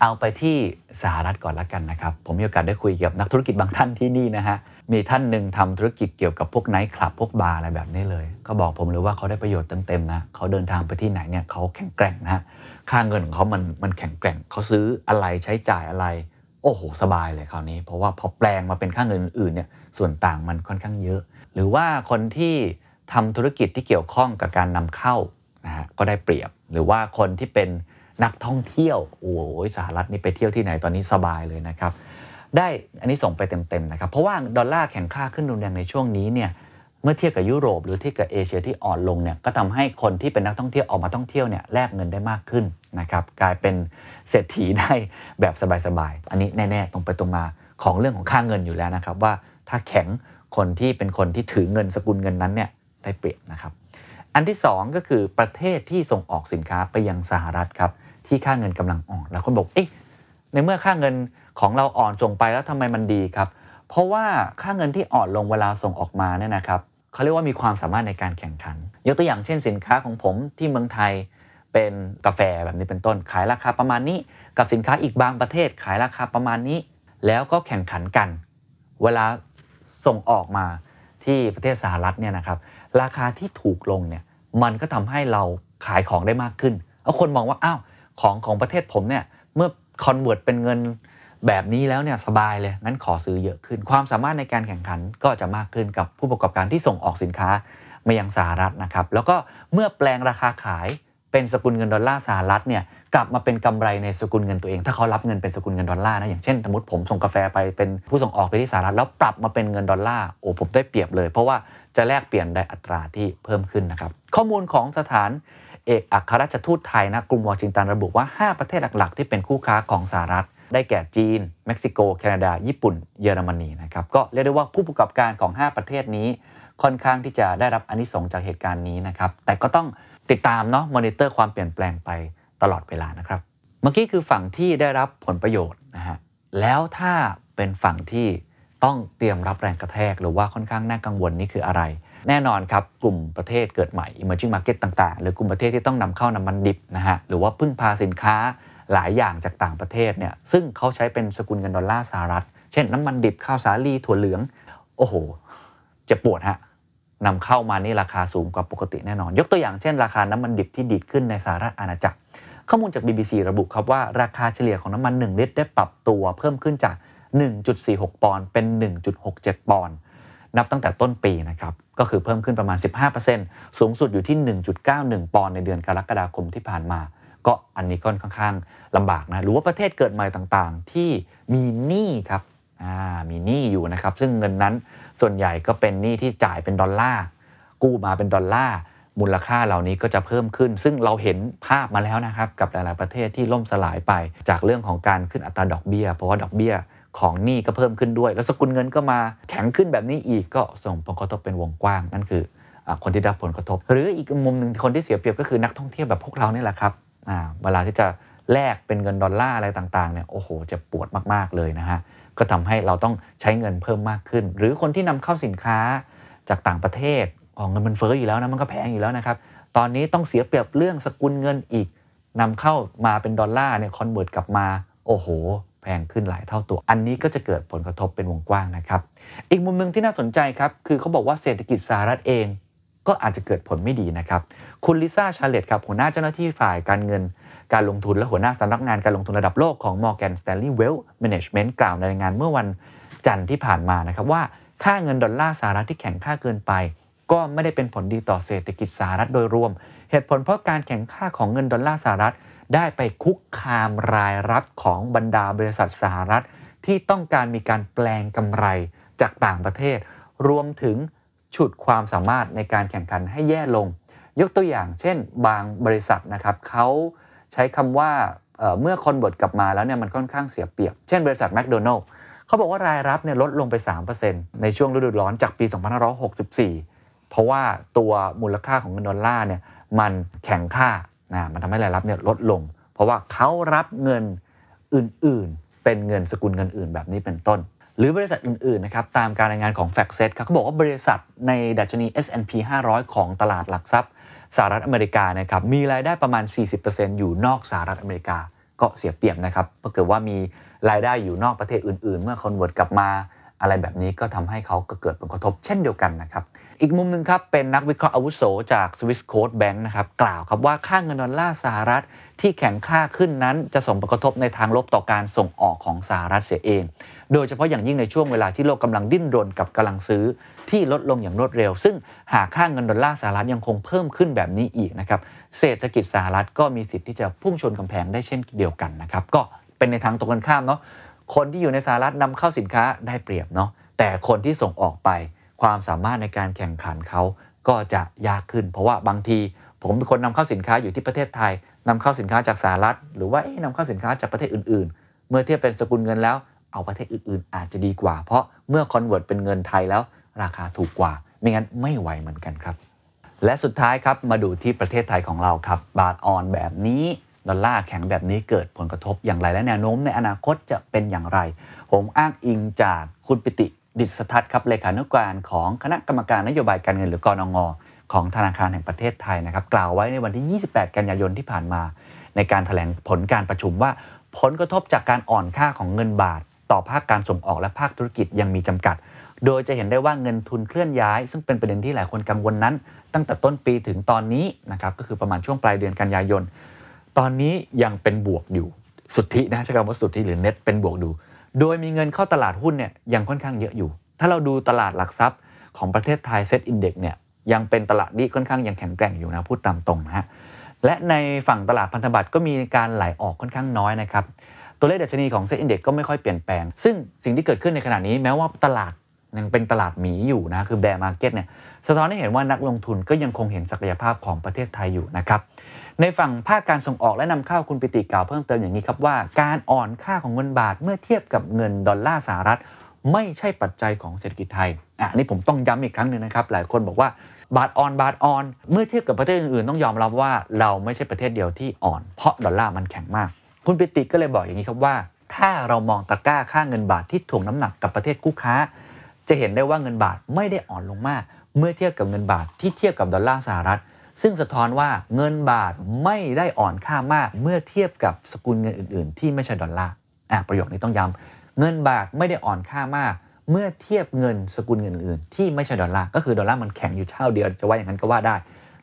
เอาไปที่สหรัฐก่อนละกันนะครับ ผมมีโอกาสได้คุยกับนักธุรกิจบางท่านที่นี่นะฮะมีท่านหนึ่งทำธุรกิจเกี่ยวกับพวกไนท์คลับพวกบาร์อะไรแบบนี้เลยก็บอกผมเลยว่าเขาได้ประโยชน์เต็มๆนะเขาเดินทางไปที่ไหนเนี่ยเขาแข็งแกร่งนะฮะค่าเงินของเขามันมันแข็งแกร่งเขาซื้ออะไรใช้จ่ายอะไรโอ้โห สบายเลยคราวนี้ เพราะว่าพอแปลงมาเป็นค่าเงินอื่นเนี่ยส่วนต่างมันค่อนข้างเยอะ หรือว่าคนที่ทำธุรกิจที่เกี่ยวข้องกับการนำเข้า นะฮะก็ได้เปรียบหรือว่าคนที่เป็นนักท่องเที่ยวโอ้โหสหรัฐนี่ไปเที่ยวที่ไหนตอนนี้สบายเลยนะครับได้อันนี้ส่งไปเต็มๆนะครับเพราะว่าดอลลาร์แข็งค่าขึ้นรุนแรงในช่วงนี้เนี่ยเมื่อเทียบกับยุโรปหรือเทียบกับเอเชียที่อ่อนลงเนี่ยก็ทำให้คนที่เป็นนักท่องเที่ยวออกมาท่องเที่ยวเนี่ยแลกเงินได้มากขึ้นนะครับกลายเป็นเศรษฐีได้แบบสบายๆอันนี้แน่ๆตรงไปตรงมาของเรื่องของค่าเงินอยู่แล้วนะครับว่าถ้าแข็งคนที่เป็นคนที่ถือเงินสกุลเงินนั้นเนี่ยได้เปรียบนะครับ อันที่ 2 ก็คือประเทศที่ส่งออกสินค้าไปยังสหรัฐครับที่ค่าเงินกำลังอ่อนแล้วคนบอกเอ๊ะในเมื่อค่าเงินของเราอ่อนส่งไปแล้วทำไมมันดีครับ เพราะว่าค่าเงินที่อ่อนลงเวลาส่งออกมาเนี่ยนะครับเขาเรียกว่ามีความสามารถในการแข่งขัน ยกตัวอย่างเช่นสินค้าของผมที่เมืองไทยเป็นกาแฟแบบนี้เป็นต้นขายราคาประมาณนี้ กับสินค้าอีกบางประเทศขายราคาประมาณนี้ แล้วก็แข่งขันกัน เวลาส่งออกมาที่ประเทศสหรัฐเนี่ยนะครับ ราคาที่ถูกลงเนี่ยมันก็ทำให้เราขายของได้มากขึ้นแล้วคนมองว่าอ้าวของของประเทศผมเนี่ยเมื่อคอนเวิร์ตเป็นเงินแบบนี้แล้วเนี่ยสบายเลยงั้นขอซื้อเยอะขึ้น ความสามารถในการแข่งขันก็จะมากขึ้นกับผู้ประกอบการที่ส่งออกสินค้ามายังสหรัฐนะครับแล้วก็เมื่อแปลงราคาขาย เป็นสกุลเงินดอลลาร์สหรัฐเนี่ยกลับมาเป็นกำไรในสกุลเงินตัวเอง ถ้าเขารับเงินเป็นสกุลเงินดอลลาร์นะอย่างเช่นสมมติผมส่งกาแฟไปเป็นผู้ส่งออกไปที่สหรัฐแล้วปรับมาเป็นเงินดอลลาร์โอ้ผมได้เปรียบเลย เพราะว่าจะแลกเปลี่ยนได้อัตราที่เพิ่มขึ้นนะครับข้อมูลของสถานเอกอัครราชทูตไทยนะกรุงวอชิงตันระบุว่า 5 ประเทศหลักๆ ที่เป็นคู่ค้าของสหรัฐ ได้แก่จีน เม็กซิโก แคนาดา ญี่ปุ่น เยอรมนีนะครับก็เรียกได้ว่าผู้ประกอบการของ 5 ประเทศนี้ ค่อนข้างที่จะได้รับอนนิสงส์จากเหตุการณ์นี้นะครับแต่ก็ต้อง ติดตามเนาะมอนิเตอร์ความเปลี่ยนแปลงไปตลอดเวลานะครับ เมื่อกี้คือฝั่งที่ได้รับผลประโยชน์นะฮะแล้วถ้าเป็นฝั่งที่ต้องเตรียมรับแรงกระแทก หรือว่าค่อนข้างน่ากังวลนี่คืออะไร แน่นอนครับ กลุ่มประเทศเกิดใหม่ emerging market ต่างๆ หรือกลุ่มประเทศที่ต้องนำเข้าน้ำมันดิบนะฮะหรือว่าพึ่งพาสินค้าหลายอย่างจากต่างประเทศเนี่ยซึ่งเขาใช้เป็นสกุลเงินดอลลาร์สหรัฐ เช่นน้ำมันดิบข้าวสาลีถั่วเหลือง โอ้โห เจ็บปวดฮะ นำเข้ามานี่ราคาสูงกว่าปกติแน่นอน ยกตัวอย่างเช่น ราคาน้ำมันดิบที่ดีดขึ้นในสหรัฐอาณาจักร ข้อมูลจาก BBC ระบุครับว่าราคาเฉลี่ยของน้ำมัน 1 ลิตรได้ปรับตัวเพิ่มขึ้นจาก 1.46 ปอนด์เป็น 1.67 ปอนด์นับตั้งแต่ต้นปีนะครับก็คือเพิ่มขึ้นประมาณ 15%สูงสุดอยู่ที่ 1.91 ปอนด์ในเดือนกรกฎาคมที่ผ่านมา ก็อันนี้ก็ค่อนข้างลำบากนะหรือว่าประเทศเกิดใหม่ต่างๆ ที่มีหนี้ครับ มีหนี้อยู่นะครับ ซึ่งเงินนั้นส่วนใหญ่ก็เป็นหนี้ที่จ่ายเป็นดอลลาร์กู้มาเป็นดอลลาร์มูลค่าเหล่านี้ก็จะเพิ่มขึ้น ซึ่งเราเห็นภาพมาแล้วนะครับ กับหลาย ๆ ประเทศที่ล่มสลายไป จากเรื่องของการขึ้นอัตราดอกเบี้ย เพราะว่าดอกเบี้ยของหนี้ก็เพิ่มขึ้นด้วย แล้วสกุลเงินก็มาแข็งขึ้นแบบนี้อีกก็ส่งผลกระทบเป็นวงกว้าง นั่นคืออคนที่ได้ผลกระทบ หรืออีกมุมหนึ่งคนที่เสียเปรียบก็คือนักท่องเที่ยวแบบพวกเราเนี่ยแหละครับเวลาที่จะแลกเป็นเงินดอลลาร์อะไรต่าง ๆ เนี่ยโอ้โหจะปวดมาก ๆ เลยนะฮะ ก็ทำให้เราต้องใช้เงินเพิ่มมากขึ้น หรือคนที่นำเข้าสินค้าจากต่างประเทศอ๋อเงินมันเฟ้ออยู่แล้วนะมันก็แพงอยู่แล้วนะครับตอนนี้ต้องเสียเปรียบเรื่องสกุลเงินอีกนำเข้ามาเป็นดอลลาร์เนี่ย convert กลับมาโอ้โห แพงขึ้นหลายเท่าตัว อันนี้ก็จะเกิดผลกระทบเป็นวงกว้างนะครับ อีกมุมหนึ่งที่น่าสนใจครับ คือเขาบอกว่าเศรษฐกิจสหรัฐเอง ก็อาจจะเกิดผลไม่ดีนะครับ คุณลิซ่าชาเลตครับหัวหน้าเจ้าหน้าที่ฝ่ายการเงินการลงทุนและหัวหน้าสำนักงานการลงทุนระดับโลกของ Morgan Stanley Wealth Management กล่าวในรายงานเมื่อวันจันทร์ที่ผ่านมานะครับว่าค่าเงินดอลลาร์สหรัฐที่แข็งค่าเกินไป ก็ไม่ได้เป็นผลดีต่อเศรษฐกิจสหรัฐโดยรวม เหตุผลเพราะการแข่งค่าของเงินดอลลาร์สหรัฐ ได้ไปคุกคามรายรับของบรรดาบริษัทสหรัฐ ที่ต้องการมีการแปลงกำไรจากต่างประเทศ รวมถึง ฉุดความสามารถในการแข่งขันให้แย่ลง ยกตัวอย่าง เช่น บางบริษัทนะครับเขาใช้คำว่าเเมื่อคอนเวิร์ตกลับมาแล้วเนี่ยมันค่อนข้างเสียเปรียบ เช่นบริษัทแมคโดนัลล์เขาบอกว่ารายรับเนี่ยลดลงไป 3%ในช่วงฤดูร้อนจากปี 2564 เพราะว่าตัวมูลค่าของเงินดอลลาร์เนี่ยมันแข็งค่านะมันทำให้รายรับเนี่ยลดลง เพราะว่าเขารับเงินอื่นๆ เป็นเงินสกุลเงินอื่นแบบนี้เป็นต้น หรือบริษัทอื่นๆนะครับตามการรายงานของ f a c t s e t ครับเขาบอกว่าบริษัทในดัชนี S&P 500 ของตลาดหลักทรัพย์สหรัฐอเมริกานะครับมีรายได้ประมาณ 40%อยู่นอกสหรัฐอเมริกาก็เสียเปรียบนะครับเพราะเกิดว่ามีรายได้อยู่นอกประเทศอื่นๆ เมื่อคอนเวิร์ตกลับมาอะไรแบบนี้ก็ทำให้เขาก็เกิดผลกระทบเช่นเดียวกันนะครับ อีกมุมหนึ่งครับ เป็นนักวิเคราะห์อาวุโสจาก Swiss Code Bank นะครับ กล่าวครับว่าค่าเงินดอลลาร์สหรัฐที่แข็งค่าขึ้นนั้นจะส่งผลกระทบในทางลบต่อการส่งออกของสหรัฐเสียเอง โดยเฉพาะอย่างยิ่งในช่วงเวลาที่โลกกำลังดิ้นรนกับกำลังซื้อที่ลดลงอย่างรวดเร็ว ซึ่งหากค่างเงินดอลลาร์สหรัฐยังคงเพิ่มขึ้นแบบนี้อีกนะครับเศรษฐกิจสหรัฐก็มีสิทธิ์ที่จะพุ่งชนกำแพงได้เช่นเดียวกันนะครับก็เป็นในทางตรงกันข้ามเนาะคนที่อยู่ในสหรัฐนำเข้าสินค้าได้เปรียบเนาะแต่คนที่ส่งออกไปความสามารถในการแข่งขันเขาก็จะยากขึ้น เพราะว่าบางที ผมเป็นคนนำเข้าสินค้าอยู่ที่ประเทศไทยนำเข้าสินค้าจากสหรัฐ หรือว่าเอ๊ะนำเข้าสินค้าจากประเทศอื่น ๆ เมื่อเทียบเป็นสกุลเงินแล้ว เอาประเทศอื่นๆ อาจจะดีกว่า เพราะเมื่อ convert เป็นเงินไทยแล้วราคาถูกกว่า ไม่งั้นไม่ไหวเหมือนกันครับ และสุดท้ายครับมาดูที่ประเทศไทยของเราครับ บาทอ่อนแบบนี้ดอลลาร์แข็งแบบนี้เกิดผลกระทบอย่างไรและแนวโน้มในอนาคตจะเป็นอย่างไร ผมอ้างอิงจากคุณปิติดิษทัศน์ครับเลขานุการของคณะกรรมการนโยบายการเงินหรือกรงงของธนาคารแห่งประเทศไทยนะครับ กล่าวไว้ในวันที่ 28 กันยายนที่ผ่านมา ในการถแถลงผลการประชุมว่า ผลกระทบจากการอ่อนค่าของเงินบาท ต่อภาคการส่งออกและภาคธุรกิจยังมีจำกัด โดยจะเห็นได้ว่าเงินทุนเคลื่อนย้าย ซึ่งเป็นประเด็นที่หลายคนกังวลนั้น ตั้งแต่ต้นปีถึงตอนนี้นะครับก็คือประมาณช่วงปลายเดือนกันยายน ตอนนี้ยังเป็นบวกอยู่สุทธินะใช้คำว่าสุทธิหรือเน็ตเป็นบวกดูโดยมีเงินเข้าตลาดหุ้นเนี่ยยังค่อนข้างเยอะอยู่ ถ้าเราดูตลาดหลักทรัพย์ของประเทศไทย SET Index เนี่ยยังเป็นตลาดที่ค่อนข้างยังแข็งแกร่งอยู่นะพูดตามตรงนะฮะและในฝั่งตลาดพันธบัตรก็มีการไหลออกค่อนข้างน้อยนะครับ ตัวเลขดัชนีของ SET Index ก็ไม่ค่อยเปลี่ยนแปลง ซึ่งสิ่งที่เกิดขึ้นในขณะนี้แม้ว่าตลาดยังเป็นตลาดหมีอยู่นะ คือ bear market เนี่ยสะท้อนให้เห็นว่านักลงทุนก็ยังคงเห็นศักยภาพของประเทศไทยอยู่นะครับในฝั่งภาคการส่งออกและนำเข้าคุณปิติกล่าวเพิ่มเติมอย่างนี้ครับว่าการอ่อนค่าของเงินบาทเมื่อเทียบกับเงินดอลลาร์สหรัฐ ไม่ใช่ปัจจัยของเศรษฐกิจไทยอะนี่ผมต้องย้ำอีกครั้งหนึ่งนะครับ หลายคนบอกว่าบาทอ่อนบาทอ่อน เมื่อเทียบกับประเทศอื่นๆ ต้องยอมรับว่าเราไม่ใช่ประเทศเดียวที่อ่อน เพราะดอลลาร์มันแข็งมาก คุณปิติก็เลยบอกอย่างนี้ครับว่า ถ้าเรามองตะกร้าค่าเงินบาทที่ถ่วงน้ำหนักกับประเทศคู่ค้า จะเห็นได้ว่าเงินบาทไม่ได้อ่อนลงมาก เมื่อเทียบกับเงินบาทที่เทียบกับดอลลาร์สหรัฐ ซึ่งสะท้อนว่าเงินบาทไม่ได้อ่อนค่ามาก เมื่อเทียบกับสกุลเงินอื่น ๆ ที่ไม่ใช่ดอลลาร์อะประโยคนี้ต้องย้ำเงินบาทไม่ได้อ่อนค่ามาก เมื่อเทียบเงินสกุลเงินอื่น ที่ไม่ใช่ดอลลาร์ก็คือดอลลาร์มันแข็งอยู่เจ้าเดียวจะว่าอย่างนั้นก็ว่าได้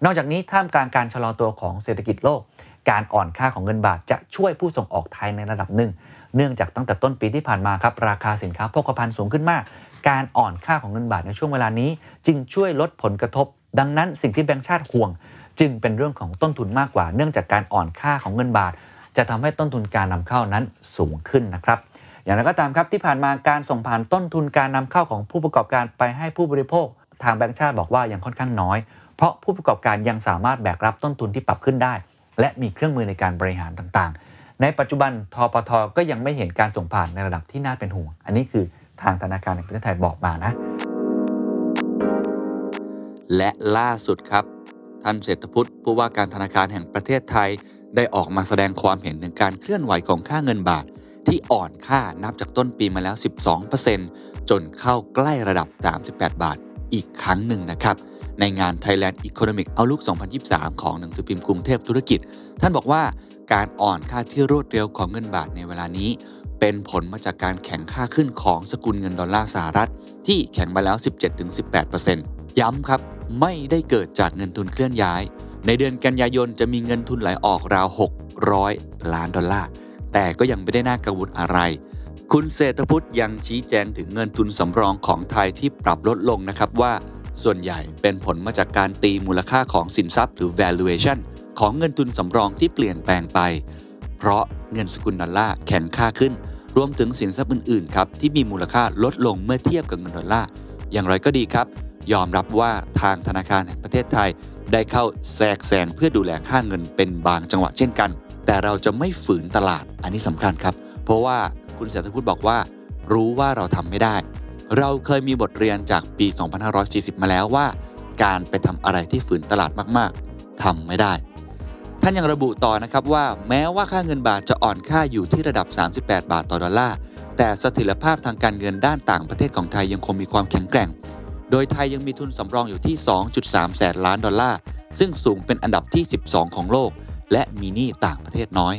นอกจากนี้ท่ามกลางการชะลอตัวของเศรษฐกิจโลก การอ่อนค่าของเงินบาทจะช่วยผู้ส่งออกไทยในระดับหนึ่ง เนื่องจากตั้งแต่ต้นปีที่ผ่านมาครับราคาสินค้าโภคภัณฑ์สูงขึ้นมาก การอ่อนค่าของเงินบาทในช่วงเวลานี้ จึงช่วยลดผลกระทบ ดังนั้นสิ่งที่แบงก์ชาติห่วง จึงเป็นเรื่องของต้นทุนมากกว่า เนื่องจากการอ่อนค่าของเงินบาท จะทำให้ต้นทุนการนำเข้านั้นสูงขึ้นนะครับอย่างไรก็ตามครับที่ผ่านมาการส่งผ่านต้นทุนการนำเข้าของผู้ประกอบการไปให้ผู้บริโภค ทางแบงก์ชาติบอกว่ายังค่อนข้างน้อย เพราะผู้ประกอบการยังสามารถแบกรับต้นทุนที่ปรับขึ้นได้ และมีเครื่องมือในการบริหารต่างๆ ในปัจจุบันทปทก็ยังไม่เห็นการส่งผ่านในระดับที่น่าเป็นห่วง อันนี้คือทางธนาคารแห่งประเทศไทยบอกมานะ และล่าสุดครับ ท่านเศรษฐพุทธผู้ว่าการธนาคารแห่งประเทศไทย ได้ออกมาแสดงความเห็นถึงการเคลื่อนไหวของค่าเงินบาท ที่อ่อนค่านับจากต้นปีมาแล้ว 12%จนเข้าใกล้ระดับ 38 บาทอีกครั้งหนึ่งนะครับ ในงาน Thailand Economic Outlook 2023 ของหนังสือพิมพ์กรุงเทพธุรกิจ ท่านบอกว่าการอ่อนค่าที่รวดเร็วของเงินบาทในเวลานี้ เป็นผลมาจากการแข่งค่าขึ้นของสกุลเงินดอลลาร์สหรัฐ ที่แข่งมาแล้ว 17-18%ย้ำครับ ไม่ได้เกิดจากเงินทุนเคลื่อนย้าย ในเดือนกันยายนจะมีเงินทุนไหลออกราว 600 ล้านดอลลาร์แต่ก็ยังไม่ได้น่ากังวลอะไรคุณเศรษฐพุทธยังชี้แจงถึงเงินทุนสำรองของไทยที่ปรับลดลงนะครับว่า ส่วนใหญ่เป็นผลมาจากการตีมูลค่าของสินทรัพย์หรือ valuation ของเงินทุนสำรองที่เปลี่ยนแปลงไป เพราะเงินสกุลดอลลาร์แข็งค่าขึ้น รวมถึงสินทรัพย์อื่นๆครับที่มีมูลค่าลดลงเมื่อเทียบกับเงินดอลลาร์อย่างไรก็ดีครับ ยอมรับว่าทางธนาคารแห่งประเทศไทย ได้เข้าแทรกแซงเพื่อดูแลค่าเงินเป็นบางจังหวะเช่นกัน แต่เราจะไม่ฝืนตลาดอันนี้สำคัญครับ เพราะว่าคุณเศรษฐพุทธบอกว่า รู้ว่าเราทำไม่ได้ เราเคยมีบทเรียนจากปี 2540 มาแล้วว่า การไปทำอะไรที่ฝืนตลาดมากๆทำไม่ได้ ท่านยังระบุต่อนะครับว่า แม้ว่าค่าเงินบาทจะอ่อนค่าอยู่ที่ระดับ 38 บาทต่อดอลลาร์แต่เสถียรภาพทางการเงินด้านต่างประเทศของไทยยังคงมีความแข็งแกร่ง โดยไทยยังมีทุนสำรองอยู่ที่ 2.3 แสนล้านดอลลาร์ซึ่งสูงเป็นอันดับที่ 12 ของโลก และมีหนี้ต่างประเทศน้อย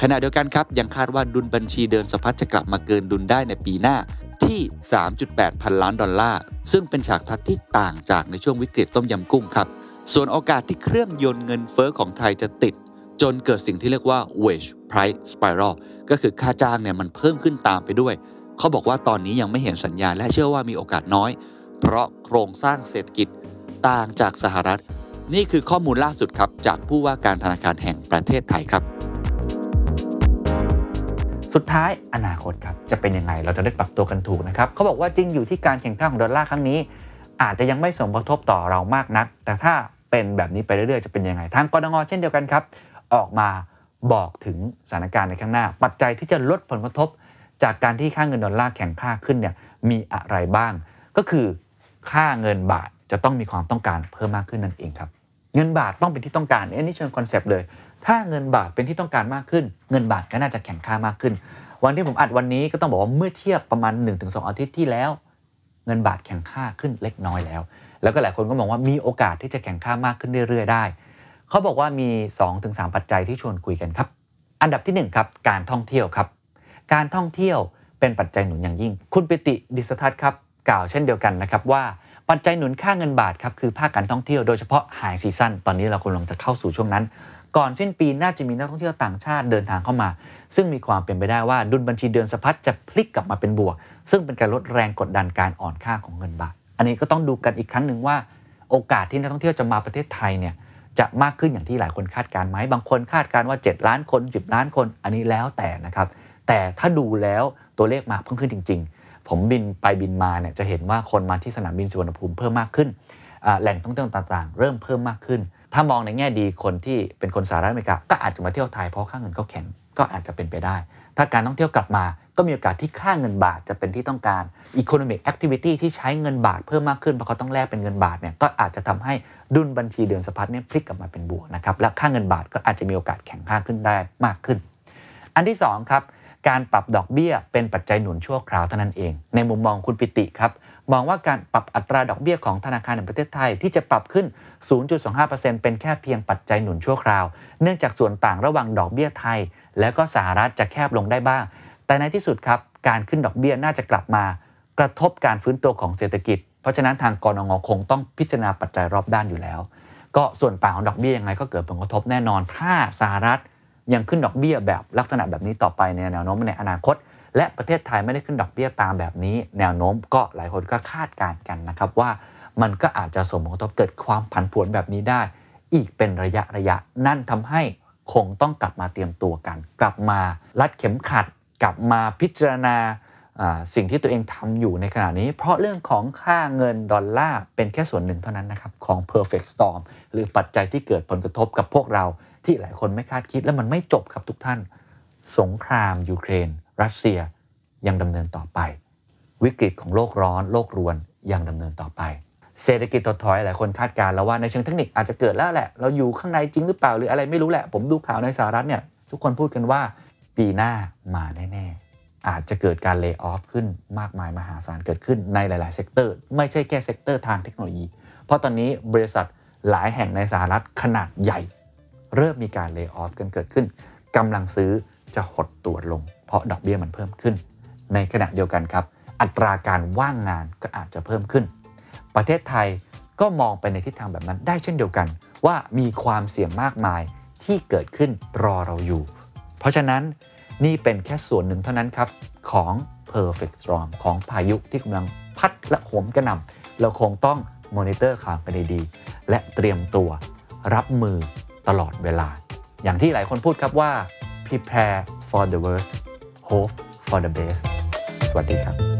ขณะเดียวกันครับยังคาดว่าดุลบัญชีเดินสะพัดจะกลับมาเกินดุลได้ในปีหน้า ที่ 3.8 พันล้านดอลลาร์ ซึ่งเป็นฉากทัดที่ต่างจากในช่วงวิกฤตต้มยำกุ้งครับ ส่วนโอกาสที่เครื่องยนต์เงินเฟอ้อของไทยจะติด จนเกิดสิ่งที่เรียกว่า wage price spiral ก็คือค่าจ้างเนี่ยมันเพิ่มขึ้นตามไปด้วย เขาบอกว่าตอนนี้ยังไม่เห็นสัญญาณและเชื่อว่ามีโอกาสน้อย เพราะโครงสร้างเศรษฐกิจต่างจากสหรัฐ นี่คือข้อมูลล่าสุดครับจากผู้ว่าการธนาคารแห่งประเทศไทยครับ สุดท้ายอนาคตครับจะเป็นยังไงเราจะได้ปรับตัวกันถูกนะครับเขาบอกว่าจริงอยู่ที่การแข่งขันของดอลลาร์ครั้งนี้ อาจจะยังไม่ส่งผลกระทบต่อเรามากนัก แต่ถ้าเป็นแบบนี้ไปเรื่อยๆจะเป็นยังไงทางกรงเช่นเดียวกันครับ ออกมาบอกถึงสถานการณ์ในข้างหน้า ปัจจัยที่จะลดผลกระทบ จากการที่ค่าเงินดอลลาร์แข็งค่าขึ้นเนี่ยมีอะไรบ้าง ก็คือค่าเงินบาทจะต้องมีความต้องการเพิ่มมากขึ้นนั่นเองครับเงินบาทต้องเป็นที่ต้องการอันนี้เชิง concept เลย ถ้าเงินบาทเป็นที่ต้องการมากขึ้น เงินบาทก็น่าจะแข็งค่ามากขึ้น วันที่ผมอัดวันนี้ก็ต้องบอกว่าเมื่อเทียบประมาณ 1-2 อาทิตย์ที่แล้ว เงินบาทแข็งค่าขึ้นเล็กน้อยแล้ว แล้วก็หลายคนก็มองว่ามีโอกาสที่จะแข็งค่ามากขึ้นเรื่อยๆได้ เขาบอกว่ามี 2-3 ปัจจัยที่ชวนคุยกันครับ อันดับที่1ครับการท่องเที่ยวครับ การท่องเที่ยวเป็นปัจจัยหนุนอย่างยิ่ง คุณปิติดิสทัศน์ครับกล่าวเช่นเดียวกันนะครับว่าปัจจัยหนุนค่าเงินบาทครับคือภาคการท่องเที่ยวโดยเฉพาะไฮซีซั่นตอนนี้เรากำลังจะเข้าสู่ช่วงนั้น ก่อนสิ้นปีน่าจะมีนักท่องเที่ยวต่างชาติเดินทางเข้ามา ซึ่งมีความเป็นไปได้ว่าดุลบัญชีเดือนสะพัดจะพลิกกลับมาเป็นบวก ซึ่งเป็นการลดแรงกดดันการอ่อนค่าของเงินบาท อันนี้ก็ต้องดูกันอีกครั้งหนึ่งว่า โอกาสที่นักท่องเที่ยวจะมาประเทศไทยเนี่ยจะมากขึ้นอย่างที่หลายคนคาดการณ์ไหมบางคนคาดการณ์ว่า 7 ล้านคน 10 ล้านคน อันนี้แล้วแต่นะครับ แต่ถ้าดูแล้วตัวเลขมาเพิ่มขึ้นจริง ๆ ผมบินไปบินมาเนี่ยจะเห็นว่าคนมาที่สนามบินสุวรรณภูมิเพิ่มมากขึ้น แหล่งท่องเที่ยวต่างๆ เริ่มเพิ่มมากขึ้น ถ้ามองในแง่ดีคนที่เป็นคนสหรัฐอเมริกาก็อาจจะมาเที่ยวไทยเพราะค่าเงินเขาแข็งก็อาจจะเป็นไปได้ ถ้าการท่องเที่ยวกลับมาก็มีโอกาสที่ค่าเงินบาทจะเป็นที่ต้องการ Economic Activity ที่ใช้เงินบาทเพิ่มมากขึ้นเพราะเขาต้องแลกเป็นเงินบาทเนี่ยก็อาจจะทำให้ดุลบัญชีเดือนสะพัดเนี่ยพลิกกลับมาเป็นบวกนะครับและค่าเงินบาทก็อาจจะมีโอกาสแข็งค่าขึ้นได้มากขึ้น อันที่2ครับการปรับดอกเบี้ยเป็นปัจจัยหนุนชั่วคราวเท่านั้นเอง ในมุมมองคุณปิติครับ มองว่าการปรับอัตราดอกเบี้ยของธนาคารแห่งประเทศไทยที่จะปรับขึ้น 0.25%เป็นแค่เพียงปัจจัยหนุนชั่วคราว เนื่องจากส่วนต่างระหว่างดอกเบี้ยไทย และก็สหรัฐจะแคบลงได้บ้าง แต่ในที่สุดครับการขึ้นดอกเบี้ยน่าจะกลับมา กระทบการฟื้นตัวของเศรษฐกิจ เพราะฉะนั้นทางกรงงคงต้องพิจารณาปัจจัยรอบด้านอยู่แล้ว ก็ส่วนต่างของดอกเบี้ยยังไงก็เกิดผลกระทบแน่นอน ถ้าสหรัฐยังขึ้นดอกเบี้ยแบบลักษณะแบบนี้ต่อไปในแนวโน้มในอนาคต และประเทศไทยไม่ได้ขึ้นดอกเบี้ยตามแบบนี้ แนวโน้มก็หลายคนก็คาดการณ์กันนะครับว่ามันก็อาจจะส่งผลกระทบเกิดความผันผวนแบบนี้ได้ อีกเป็นระยะระยะ นั่นทำให้คงต้องกลับมาเตรียมตัวกัน กลับมารัดเข็มขัด กลับมาพิจารณาอ่าสิ่งที่ตัวเองทำอยู่ในขณะนี้ เพราะเรื่องของค่าเงินดอลลาร์เป็นแค่ส่วนหนึ่งเท่านั้นนะครับของ perfect storm หรือปัจจัยที่เกิดผลกระทบกับพวกเราที่หลายคนไม่คาดคิดและมันไม่จบครับทุกท่าน สงครามยูเครน รัสเซียยังดำเนินต่อไป วิกฤตของโลกร้อนโลกรวนยังดำเนินต่อไป เศรษฐกิจถดถอยหลายคนคาดการณ์แล้วว่าในเชิงเทคนิคอาจจะเกิดแล้วแหละ เราอยู่ข้างในจริงหรือเปล่าหรืออะไรไม่รู้แหละ ผมดูข่าวในสหรัฐเนี่ยทุกคนพูดกันว่าปีหน้ามาแน่ๆอาจจะเกิดการ layoff ขึ้นมากมายมหาศาลเกิดขึ้นในหลาย ๆ sector ไม่ใช่แค่ sector ทางเทคโนโลยี เพราะตอนนี้บริษัทหลายแห่งในสหรัฐขนาดใหญ่ เริ่มมีการเลิกออฟกันเกิดขึ้นกำลังซื้อจะหดตัวลง เพราะดอกเบี้ยมันเพิ่มขึ้น ในขณะเดียวกันครับ อัตราการว่างงานก็อาจจะเพิ่มขึ้น ประเทศไทยก็มองไปในทิศทางแบบนั้นได้เช่นเดียวกัน ว่ามีความเสี่ยงมากมายที่เกิดขึ้นรอเราอยู่ เพราะฉะนั้นนี่เป็นแค่ส่วนหนึ่งเท่านั้นครับ ของ perfect storm ของพายุที่กำลังพัดและโหมกระหน่ำเราคงต้องมอนิเตอร์ข่าวกันดีๆและเตรียมตัวรับมือตลอดเวลา อย่างที่หลายคนพูดครับว่า prepare for the worst hope for the best สวัสดีครับ